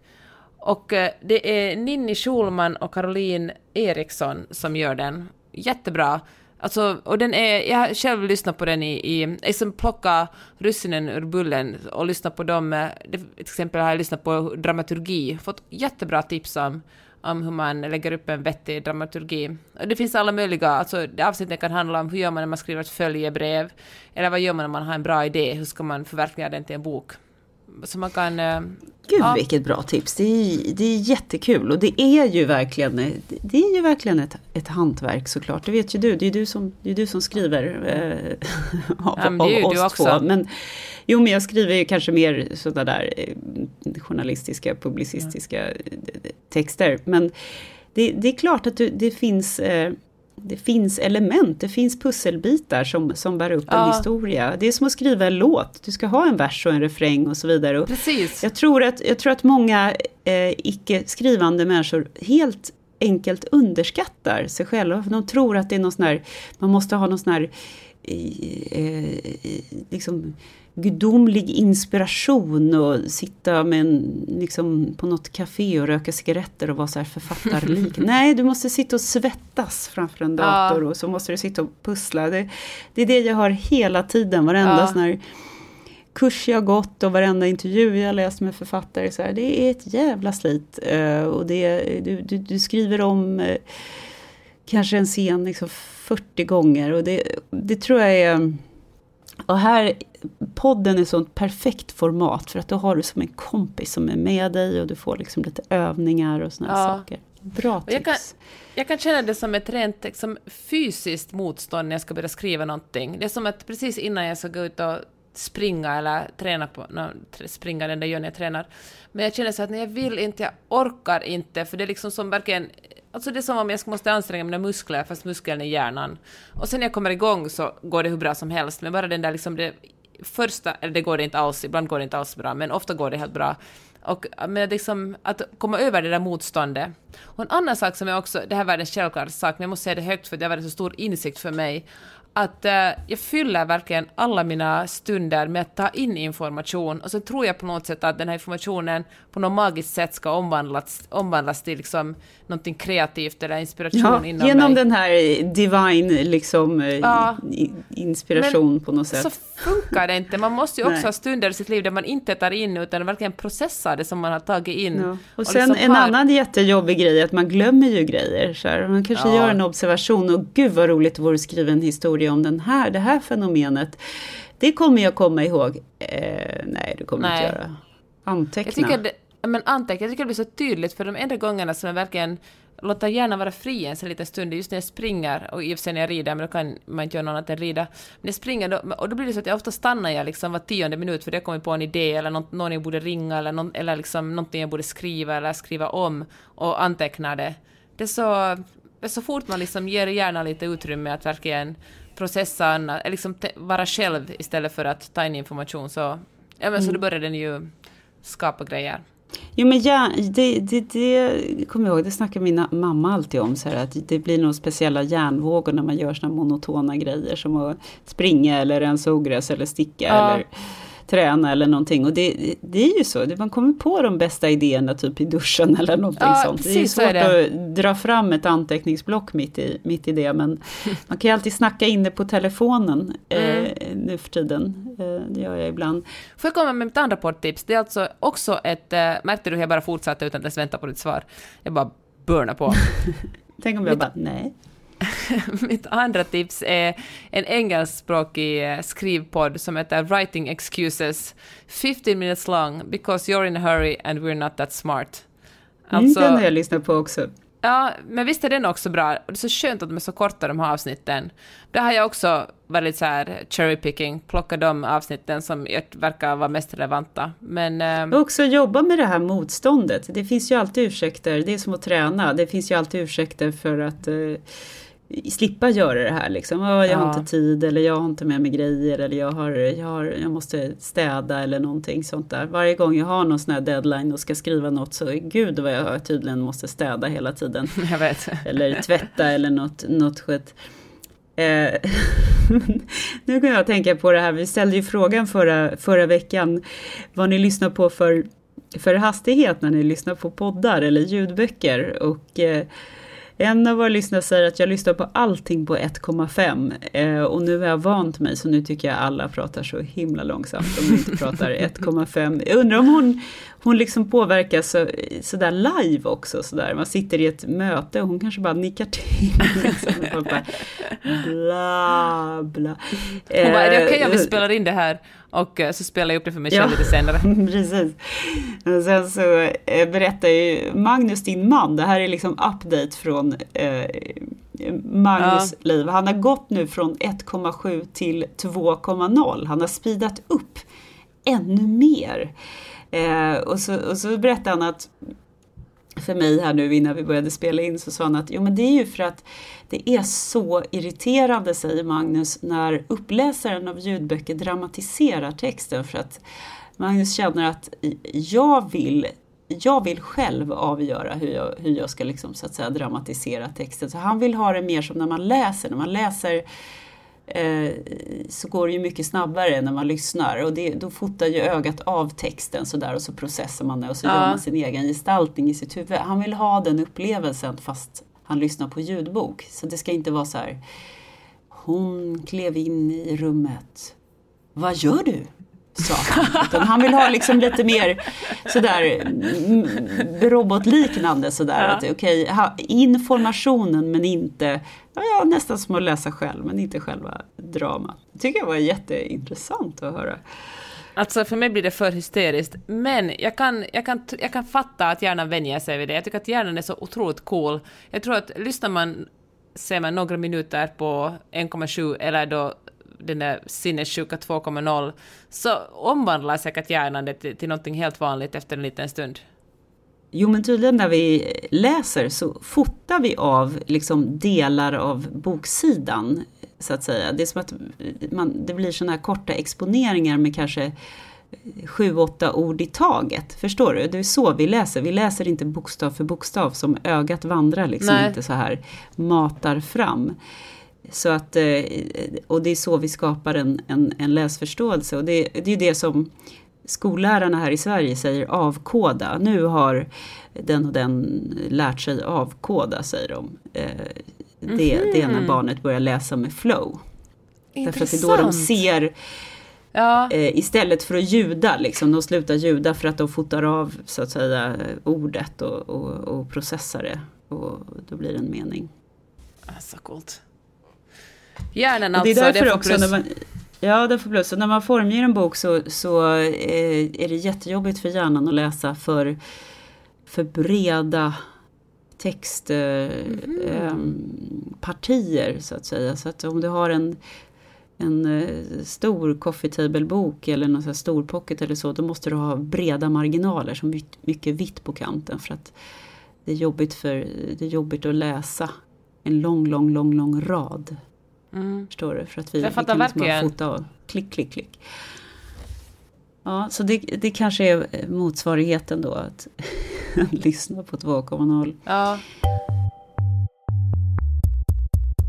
Och eh, det är Ninni Schulman och Caroline Eriksson som gör den. Jättebra. Alltså, och den är, jag har själv lyssnat på den i, i liksom plocka russinen ur bullen och lyssnat på dem, eh, till exempel har jag lyssnat på dramaturgi, fått jättebra tips om, om hur man lägger upp en vettig dramaturgi. Och det finns alla möjliga, alltså avsnitten kan handla om hur gör man när man skriver ett följebrev, eller vad gör man när man har en bra idé, hur ska man förverkliga den till en bok. Så man kan... Eh, Gud ja. vilket bra tips! Det är, det är jättekul och det är ju verkligen, det är ju verkligen ett, ett hantverk såklart. Det vet ju du, det är du som, det är du som skriver eh, av, ja, av oss också. två. Men, jo men jag skriver ju kanske mer sådana där eh, journalistiska, publicistiska ja. texter. Men det, det, är klart att det finns eh, det finns element, det finns pusselbitar som, som bär upp ja. en historia. Det är som att skriva en låt, du ska ha en vers och en refräng och så vidare. Precis. Jag, tror att, jag tror att många eh, icke-skrivande människor helt enkelt underskattar sig själva. De tror att det är någon sån här, man måste ha någon sån här eh, eh liksom gudomlig inspiration och sitta med en, liksom, på något café och röka cigaretter och vara så här författarlik. Nej, du måste sitta och svettas framför en dator ja. och så måste du sitta och pussla. Det, det, är det jag har hela tiden, varenda ja. sån här kurs jag gått och varenda intervju jag läst med författare. Så här, det är ett jävla slit. Uh, och det, du, du, du skriver om uh, kanske en scen liksom 40 gånger. Och det, det tror jag är... Och här, podden är sånt perfekt format för att då har du som en kompis som är med dig och du får liksom lite övningar och såna ja. saker. Bra tips. Jag kan, jag kan känna det som ett rent liksom, fysiskt motstånd när jag ska börja skriva någonting. Det är som att precis innan jag ska gå ut och springa eller träna på, no, springa den där gör när jag tränar. Men jag känner så att när jag vill inte, jag orkar inte, för det är liksom som verkligen Alltså det är som om jag måste anstränga mina muskler, fast muskeln är hjärnan. Och sen när jag kommer igång så går det hur bra som helst, men bara den där liksom det första, eller det går det inte alls, ibland går det inte alls bra, men ofta går det helt bra. Och men liksom, att komma över det där motståndet. Och en annan sak som jag också, det här var en självklar sak, men jag måste säga det högt för det var en så stor insikt för mig, att uh, jag fyller verkligen alla mina stunder med att ta in information och så tror jag på något sätt att den här informationen på något magiskt sätt ska omvandlas, omvandlas till liksom någonting kreativt eller inspiration ja, inom genom mig. den här divine liksom, eh, ja, inspiration men på något sätt. så funkar det inte. Man måste ju också ha stunder i sitt liv där man inte tar in utan verkligen processar det som man har tagit in. Ja. Och, och sen liksom en har... annan jättejobbig grej är att man glömmer ju grejer. Så här. Man kanske gör en observation och gud vad roligt det vore att skriva en historia om den här, det här fenomenet. Det kommer jag komma ihåg. Eh, nej, det kommer nej. inte göra. Anteckna. Jag tycker det, men anteckna, jag tycker det blir så tydligt för de enda gångerna som jag verkligen låter hjärnan vara fri en liten stund, just när jag springer, och i och för sig när jag rider, men då kan man inte göra något annat än rida. Men jag springer, då, och då blir det så att jag ofta stannar jag liksom var tionde minut för det kommer på en idé eller något, någon jag borde ringa eller, någon, eller liksom någonting jag borde skriva eller skriva om och anteckna det. Det är så, så fort man liksom ger hjärnan lite utrymme att verkligen processa, liksom vara själv istället för att ta in information så, ja men mm. så då börjar den ju skapa grejer. Jo men ja, det, det, det kommer jag ihåg, det snackar min mamma alltid om. Så här, att det blir nog speciella hjärnvågor när man gör såna monotona grejer som att springa eller rensa ogräs eller sticka. Ja. Eller, träna eller någonting. Och det, det är ju så, man kommer på de bästa idéerna typ i duschen eller någonting ja, sånt. Det är svårt är att dra fram ett anteckningsblock mitt i, mitt i det. Men man kan ju alltid snacka in det på telefonen mm. eh, nu för tiden. Eh, det gör jag ibland. Får jag komma med mitt andra poddtips? Det är alltså också ett, eh, märkte du hur jag bara fortsatte utan att ens vänta på ditt svar? Jag bara burnar på. Tänk om jag mitt, bara, nej. Mitt andra tips är en engelskspråkig eh, skrivpodd som heter Writing Excuses. 15 minutes long because you're in a hurry and we're not that smart. Alltså, mm, den har jag lyssnat på också. Ja, men visst är den också bra. Det är så skönt att de är så korta de här avsnitten. Det har jag också varit så här cherry picking, plocka de avsnitten som verkar vara mest relevanta. Men... Eh... också jobba med det här motståndet. Det finns ju alltid ursäkter, det är som att träna. Det finns ju alltid ursäkter för att eh, slippa göra det här liksom. jag ja. har inte tid eller jag har inte med mig grejer eller jag, har, jag, har, jag måste städa eller någonting sånt där. Varje gång jag har någon sån här deadline och ska skriva något så gud vad jag tydligen måste städa hela tiden. Jag vet. Eller tvätta eller något, något skit. Eh, nu kan jag tänka på det här, vi ställde ju frågan förra, förra veckan vad ni lyssnar på för, för hastighet när ni lyssnar på poddar eller ljudböcker. Och eh, en av våra lyssnare säger att jag lyssnar på allting på 1,5 eh, och nu har jag vant mig så nu tycker jag alla pratar så himla långsamt om de inte pratar 1,5. Jag undrar om hon, hon liksom påverkas så, sådär live också. Sådär. Man sitter i ett möte och hon kanske bara nickar till. Liksom, och bara, bla bla. Hon bara, är det okej okay om vi eh, spelar in det här? Och eh, så spelar jag upp det för mig själv ja, lite senare. precis. Och sen så eh, berättar ju Magnus, din man, det här är liksom update från eh, Magnus ja. liv. Han har gått nu från 1,7 till 2,0. Han har speedat upp ännu mer. Eh, och, så, och så berättade han att för mig här nu innan vi började spela in så sa han att jo men det är ju för att det är så irriterande, säger Magnus, när uppläsaren av ljudböcker dramatiserar texten för att Magnus känner att jag vill jag vill själv avgöra hur jag, hur jag ska liksom, så att säga, dramatisera texten. Så han vill ha det mer som när man läser. När man läser eh, så går det ju mycket snabbare när man lyssnar och det, då fotar ju ögat av texten sådär och så processar man det och så ja. gör man sin egen gestaltning i sitt huvud. Han vill ha den upplevelsen fast han lyssnar på ljudbok. Så det ska inte vara så här. Hon klev in i rummet. Vad gör du? Sa han. Utan han vill ha liksom lite mer sådär mm, robotliknande sådär. Ja. Att, okej, ha informationen men inte, ja, nästan som att läsa själv men inte själva dramat. Det tycker jag var jätteintressant att höra. Alltså för mig blir det för hysteriskt. Men jag kan, jag kan, jag kan fatta att hjärnan vänjer sig vid det. Jag tycker att hjärnan är så otroligt cool. Jag tror att lyssnar man, ser man några minuter på 1,7 eller då den där sinnessjuka 2,0 så omvandlar säkert hjärnan det till, till någonting helt vanligt efter en liten stund. Jo men tydligen när vi läser så fotar vi av liksom delar av boksidan. Så att säga. Det är som att man, det blir sådana här korta exponeringar med kanske sju, åtta ord i taget. Förstår du? Det är så vi läser. Vi läser inte bokstav för bokstav som ögat vandrar liksom Nej. inte så här matar fram. Så att, eh, och det är så vi skapar en, en, en läsförståelse. Och det, det är det som skollärarna här i Sverige säger avkoda. Nu har den och den lärt sig avkoda, säger de. Eh, Det, det är när Mhm. barnet börjar läsa med flow. Därför att det är då de Intressant. ser, Ja, eh, istället för att ljuda, liksom, de slutar ljuda för att de fotar av så att säga ordet och, och, och processar det. Och då blir det en mening. så coolt. Hjärnan Och det alltså, är därför får också plus. när man, Ja, det får plus. Och när man formger en bok så, så eh, är det jättejobbigt för hjärnan att läsa för, för breda textpartier så att säga. Så att om du har en, en eh, stor coffee table-bok eller någon stor pocket eller så, då måste du ha breda marginaler som mycket vitt på kanten för att det är jobbigt, för, det är jobbigt att läsa en lång, lång, lång, lång rad. Mm. Förstår du? För att vi, Jag vi fattar kan liksom bara verkligen. fota av. Klick, klick, klick. Ja, så det, det kanske är motsvarigheten då att lyssna på 2,0. Ja.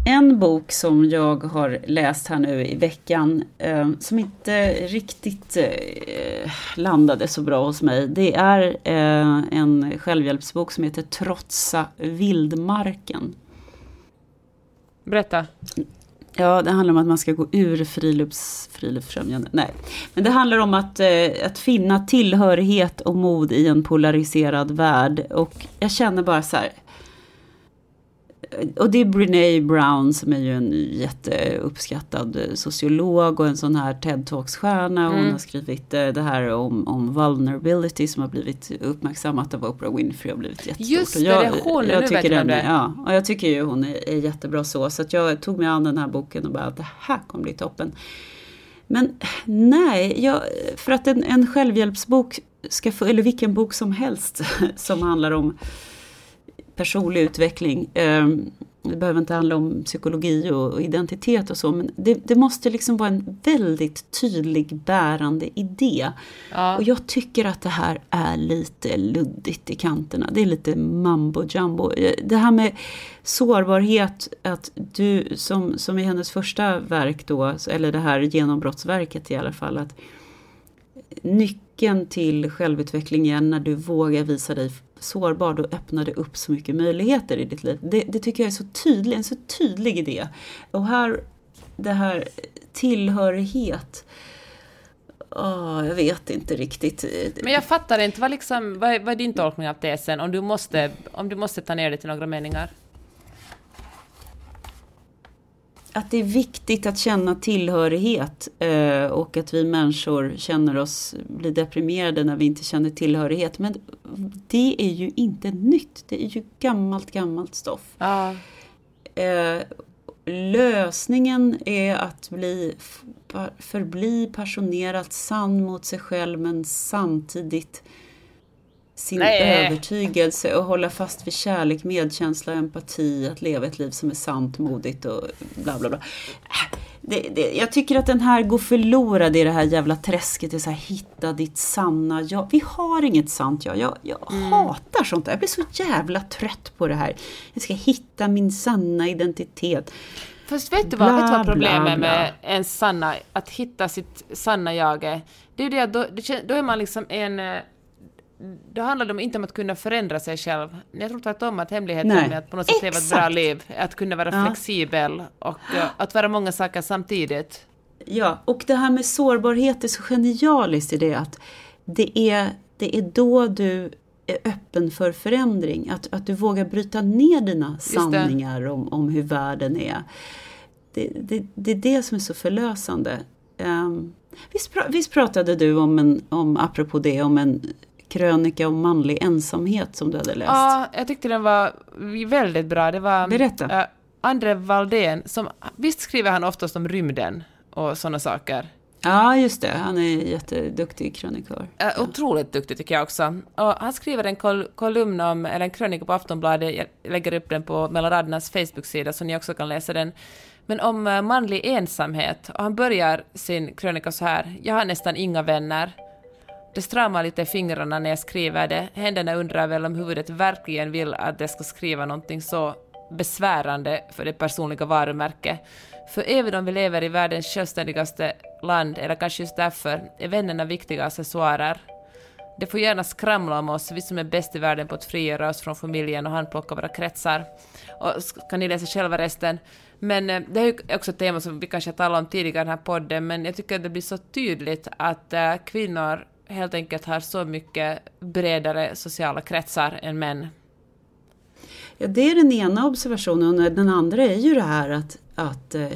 En bok som jag har läst här nu i veckan eh, som inte riktigt eh, landade så bra hos mig. Det är eh, en självhjälpsbok som heter Trotsa vildmarken. Berätta. Ja, det handlar om att man ska gå ur frilufts, friluftsfrämjande. Nej, men det handlar om att, eh, att finna tillhörighet och mod i en polariserad värld. Och jag känner bara så här. Och det är Brené Brown som är ju en jätteuppskattad sociolog och en sån här TED-talksstjärna. Hon Mm. har skrivit eh, det här om, om vulnerability som har blivit uppmärksammat av Oprah Winfrey och blivit jättestort. Just Och det, jag, det hon, tycker den, är. Ja, och jag tycker ju hon är, är jättebra så. Så att jag tog mig an den här boken och bara, det här kommer bli toppen. Men nej, jag, för att en, en självhjälpsbok ska få, eller vilken bok som helst som handlar om personlig utveckling. Eh, det behöver inte handla om psykologi och, och identitet och så, men det, det måste liksom vara en väldigt tydlig bärande idé. Ja. Och jag tycker att det här är lite luddigt i kanterna. Det är lite mambo jumbo. Det här med sårbarhet, att du som, som i hennes första verk då, eller det här genombrottsverket i alla fall, att nyckeln till självutveckling är när du vågar visa dig sårbar, då öppnar det upp så mycket möjligheter i ditt liv. Det, det tycker jag är så tydlig, en så tydlig idé. Och här, det här tillhörighet, Oh, jag vet inte riktigt. Men jag fattar inte, vad, liksom, vad, är, vad är din tolkning av tesen om du, måste, om du måste ta ner det till några meningar? Att det är viktigt att känna tillhörighet eh, och att vi människor känner oss, blir deprimerade när vi inte känner tillhörighet. Men det är ju inte nytt, det är ju gammalt, gammalt stoff. Ja. Eh, lösningen är att bli, förbli passionerat sann mot sig själv men samtidigt sin Nej. övertygelse och hålla fast vid kärlek, medkänsla, empati, att leva ett liv som är sant, modigt och bla bla bla. Det, det, jag tycker att den här går förlorad i det här jävla träsket, det så här, hitta ditt sanna jag. Vi har inget sant jag. Jag, jag hatar sånt där. Jag blir så jävla trött på det här. Jag ska hitta min sanna identitet. Fast vet du vad, vet du vad problemet bla, bla. med en sanna, att hitta sitt sanna jag är? Det är ju det att då, då är man liksom en... Då handlar det om inte om att kunna förändra sig själv. Jag tror tvärtom att hemligheten Nej. med att på något sätt leva ett bra liv är att kunna vara Ja. flexibel och eh, att vara många saker samtidigt. Ja, och det här med sårbarhet är så genialiskt i det att det är, det är då du är öppen för förändring. Att, att du vågar bryta ner dina sanningar om, om hur världen är. Det, det, det är det som är så förlösande. Um, visst, pra, visst pratade du om, en, om, apropå det, om en krönika om manlig ensamhet som du hade läst? Ja, jag tyckte den var väldigt bra. Det var Berätta. Äh, Andre Valdén, som, visst skriver han oftast om rymden och sådana saker? Ja, just det. Han är jätteduktig krönikör. Äh, otroligt duktig tycker jag också. Och han skriver en kol kolumn om, eller en krönika på Aftonbladet, jag lägger upp den på Mellan radernas Facebook-sida så ni också kan läsa den. Men om uh, manlig ensamhet. Och han börjar sin krönika så här. Jag har nästan inga vänner. Det stramar lite i fingrarna när jag skriver det. Händerna undrar väl om huvudet verkligen vill att jag ska skriva någonting så besvärande för det personliga varumärket. För även om vi lever i världens självständigaste land, eller kanske just därför, är vännerna viktiga accessoarer. Det får gärna skramla om oss, vi som är bäst i världen på att frigöra oss från familjen och handplocka våra kretsar. Och kan ni läsa själva resten. Men eh, det är ju också ett tema som vi kanske talat om tidigare i den här podden, men jag tycker att det blir så tydligt att eh, kvinnor helt enkelt har så mycket bredare sociala kretsar än män. Ja, det är den ena observationen och den andra är ju det här att, att äh,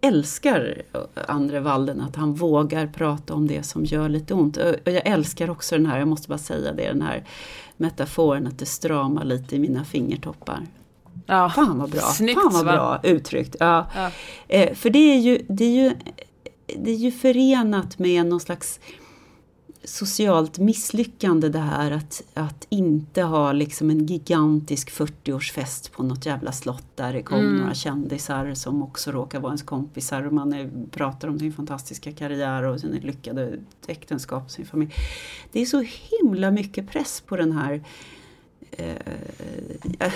älskar Andre Walden att han vågar prata om det som gör lite ont. Och jag älskar också den här, jag måste bara säga det, den här metaforen att det stramar lite i mina fingertoppar. Ja, Fan vad bra, snyggt, Fan vad va? bra uttryckt. Ja. Ja. Eh, för det är, ju, det, är ju, det är ju förenat med någon slags socialt misslyckande det här att, att inte ha liksom en gigantisk 40-årsfest på något jävla slott där det kom Mm. några kändisar som också råkar vara ens kompisar och man är, pratar om sin fantastiska karriär och sin lyckade äktenskap och sin familj. Det är så himla mycket press på den här eh,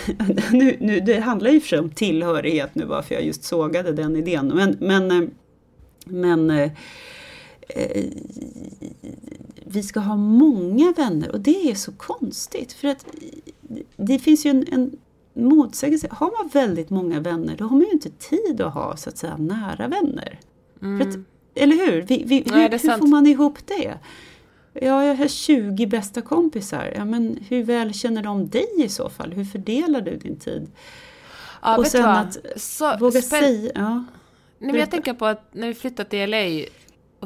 nu, nu, det handlar ju för sig om tillhörighet nu varför jag just sågade den idén. Men, men, eh, men eh, vi ska ha många vänner och det är så konstigt. För att det finns ju en, en motsägelse. Har man väldigt många vänner då har man ju inte tid att ha så att säga nära vänner. För att, eller hur? Vi, vi, Nej, hur hur får man ihop det? Ja, jag har 20 bästa kompisar. Ja, men hur väl känner de dig i så fall? Hur fördelar du din tid? Ja, och sen att Så våga säga... Ja. Nej, men jag tänker på att när vi flyttade till LA,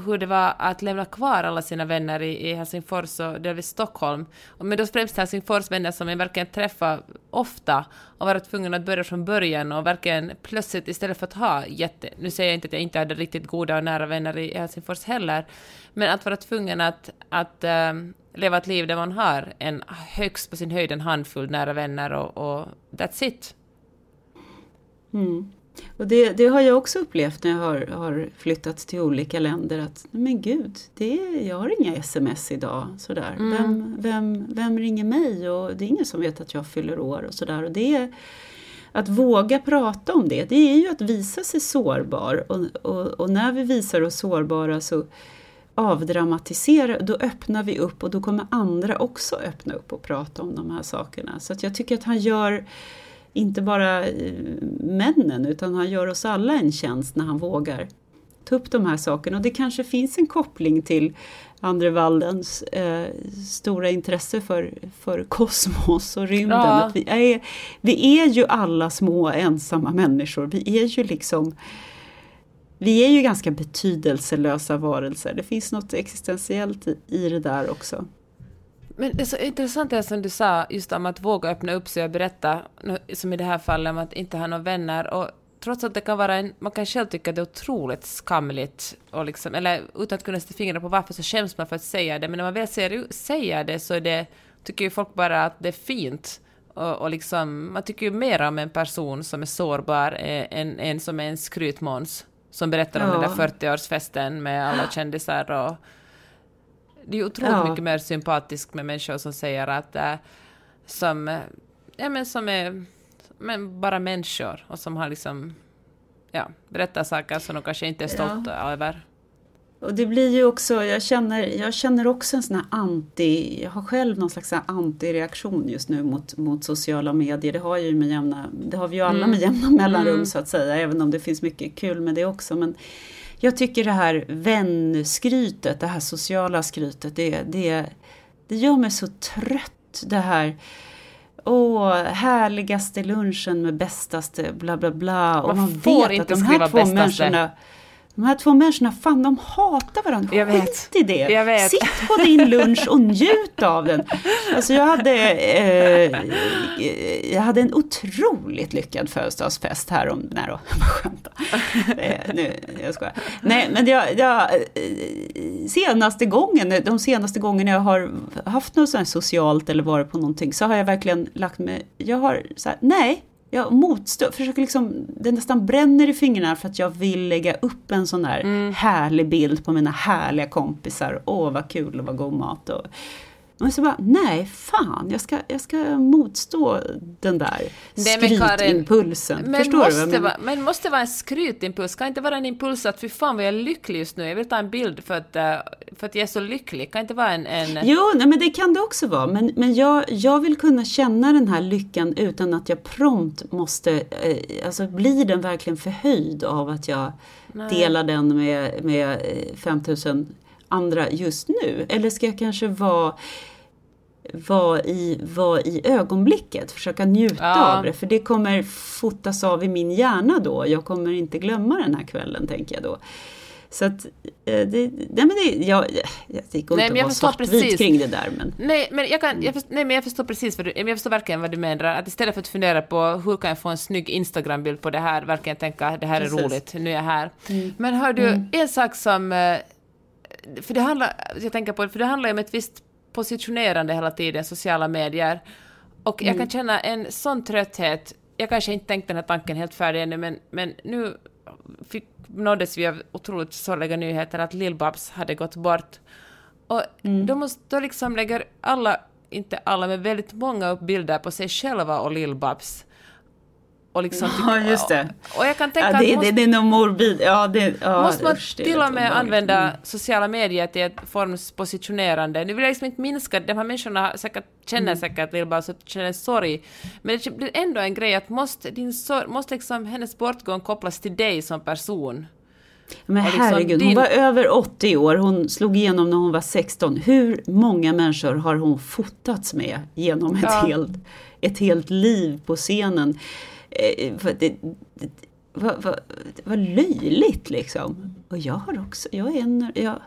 hur det var att lämna kvar alla sina vänner i, i Helsingfors och delvis Stockholm. Men då främst Helsingfors vänner som jag verkligen träffar ofta och varit tvungen att börja från början och verkligen plötsligt istället för att ha jätte... Nu säger jag inte att jag inte hade riktigt goda och nära vänner i Helsingfors heller, men att vara tvungen att, att ehm, leva ett liv där man har en högst på sin höjd en handfull nära vänner och, och that's it. Mm. Och det, det har jag också upplevt när jag har, har flyttat till olika länder att men gud, det, jag har inga sms idag. Sådär. Mm. Vem, vem, vem ringer mig? Och det är ingen som vet att jag fyller år och sådär. Och det är, att våga prata om det, det är ju att visa sig sårbar. Och, och, och när vi visar oss sårbara så avdramatisera, då öppnar vi upp och då kommer andra också öppna upp och prata om de här sakerna. Så att jag tycker att han gör inte bara eh, männen utan han gör oss alla en tjänst när han vågar ta upp de här sakerna. Och det kanske finns en koppling till Andre Waldens eh, stora intresse för, för kosmos och rymden. Ja. Att vi, är, vi är ju alla små ensamma människor. Vi är ju liksom vi är ju ganska betydelselösa varelser. Det finns något existentiellt i, i det där också. Men det är så intressant det som du sa, just om att våga öppna upp sig och berätta, som i det här fallet om att inte ha några vänner. Och trots att det kan vara en, man kan själv tycka det är otroligt skamligt, och liksom, eller utan att kunna sätta fingrarna på varför så skäms man för att säga det, men när man väl säger, säger det så det, tycker ju folk bara att det är fint. Och, och liksom, man tycker ju mer om en person som är sårbar eh, än en som är en skrytmåns. Som berättar om Ja. den där 40-årsfesten med alla kändisar och det är otroligt Ja. mycket mer sympatiskt med människor som säger att äh, som, äh, ja, men som är men bara människor och som har liksom ja, berättar saker som de kanske inte är stolta över. Och det blir ju också, jag känner, jag känner också en sån här anti, jag har själv någon slags antireaktion just nu mot, mot sociala medier. Det har, ju med jämna, det har vi ju alla Mm. med jämna mellanrum Mm. så att säga, även om det finns mycket kul med det också. Men jag tycker det här vänskrytet, det här sociala skrytet, det, det, det gör mig så trött. Det här Åh, härligaste lunchen med bästaste bla bla bla. Man, man får inte att de här två bästaste. människorna de här två människorna, fan de hatar varandra. Jag vet. Skit i det. Jag vet. Sitt på din lunch och njut av den. Alltså jag hade, eh, jag hade en otroligt lyckad födelsedagsfest här om, nej då, skämta. Eh, nu, jag skojar. Nej, men jag, jag, eh, senaste gången, de senaste gångerna jag har haft något sånt här socialt eller varit på någonting så har jag verkligen lagt mig, jag har så här, nej, jag motstår, försöker liksom, det nästan bränner i fingrarna för att jag vill lägga upp en sån där mm. härlig bild på mina härliga kompisar. Åh vad kul och vad god mat. Och, och så bara, nej fan, jag ska, jag ska motstå den där skrytimpulsen. Men Förstår måste du vad jag Men måste vara en skrytimpuls, kan inte vara en impuls att fy fan vad jag är lycklig just nu, jag vill ta en bild för att, eh, för att jag är så lycklig, kan inte vara en... en... Jo, nej, men det kan det också vara, men, men jag, jag vill kunna känna den här lyckan utan att jag prompt måste, eh, alltså blir den verkligen förhöjd av att jag nej. delar den med, med 5000 eh, andra just nu? Eller ska jag kanske vara vara i, var i ögonblicket, försöka njuta ja. av det. För det kommer fotas av i min hjärna då. Jag kommer inte glömma den här kvällen, tänker jag då. Så att, eh, det, nej men det, jag, det går inte att vara svartvit kring det där. Men... Nej, men jag, kan, jag, förstår, nej, men jag förstår precis vad du, jag förstår verkligen vad du menar. Att istället för att fundera på hur kan jag få en snygg Instagram-bild på det här, verkligen tänka det här är precis. roligt, nu är jag här. Mm. Men hör du, mm. en sak som eh, för det handlar, jag tänker på för det handlar ju om ett visst positionerande hela tiden, sociala medier. Och jag mm. kan känna en sån trötthet, jag kanske inte tänkt den här tanken helt färdig ännu, men, men nu fick, nåddes vi av otroligt sorgliga nyheter att Lill-Babs hade gått bort. Och mm. då, måste, då liksom lägger alla, inte alla, men väldigt många upp bilder på sig själva och Lill-Babs. Och liksom ja, just det. Och jag kan tänka ja, det, att måste, det, det är nog morbid. Ja, det, ja, måste man usch, till och med använda mm. sociala medier till ett forms positionerande? Nu vill jag liksom inte minska, de här människorna säkert, känner mm. säkert Lillbas så känner sorg, men det blir ändå en grej att måste, din sorg, måste liksom hennes bortgång kopplas till dig som person? Men liksom herregud, din... hon var över 80 år, hon slog igenom när hon var 16. Hur många människor har hon fotats med genom ett, ja. helt, ett helt liv på scenen? Eh, det, det, vad, vad, vad löjligt liksom. Och jag har också, jag är en, jag,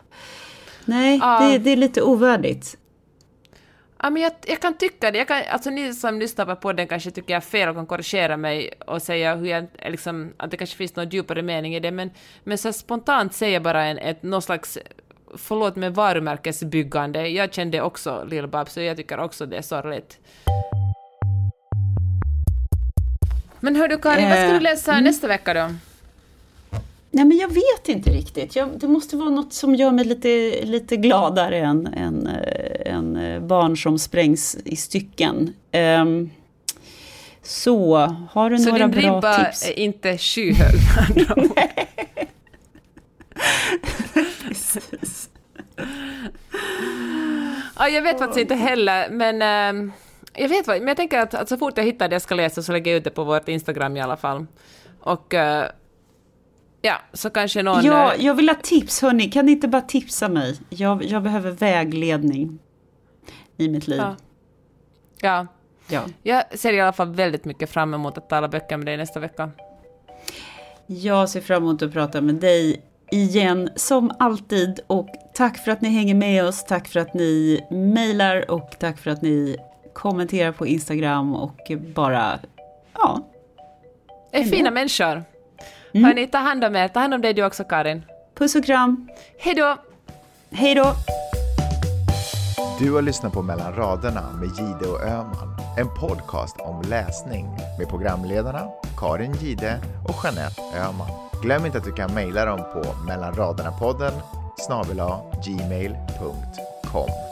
nej, ja. det, det är lite ovärdigt. Ja, men jag, jag, kan tycka det. Jag kan, alltså ni som lyssnar på podden kanske tycker jag är fel och kan korrigera mig och säga hur jag, liksom, att det kanske finns någon djupare mening i det, men, men så spontant säger jag bara en, ett, någon slags, förlåt med varumärkesbyggande. Jag kände också Lill-Babs, så jag tycker också det är sorgligt. Men hör du Karin, vad ska du eh, läsa mm. nästa vecka då? Nej, men jag vet inte riktigt. Jag, det måste vara något som gör mig lite, lite gladare än, än, än eh, barn som sprängs i stycken. Um, så, har du så några bra tips? Så din ribba är inte skyhög Precis. ja, jag vet faktiskt inte heller, men um, jag vet vad, men jag tänker att, att, så fort jag hittar det jag ska läsa så lägger jag ut det på vårt Instagram i alla fall. Och uh, ja, så kanske någon... Ja, eh, jag vill ha tips hörni, kan ni inte bara tipsa mig? Jag, jag behöver vägledning i mitt liv. Ja. ja. Ja. Jag ser i alla fall väldigt mycket fram emot att tala böcker med dig nästa vecka. Jag ser fram emot att prata med dig igen som alltid och tack för att ni hänger med oss, tack för att ni mejlar och tack för att ni kommentera på Instagram och bara, ja. Är fina människor. Mm. Hörni, ta hand om er. Ta hand om dig du också Karin. Puss och kram. Hej då. Hej då. Du har lyssnat på Mellan raderna med Gide och Öman. En podcast om läsning med programledarna Karin Gide och Jeanette Öman. Glöm inte att du kan mejla dem på mellanraderna-podden snabel gmail.com.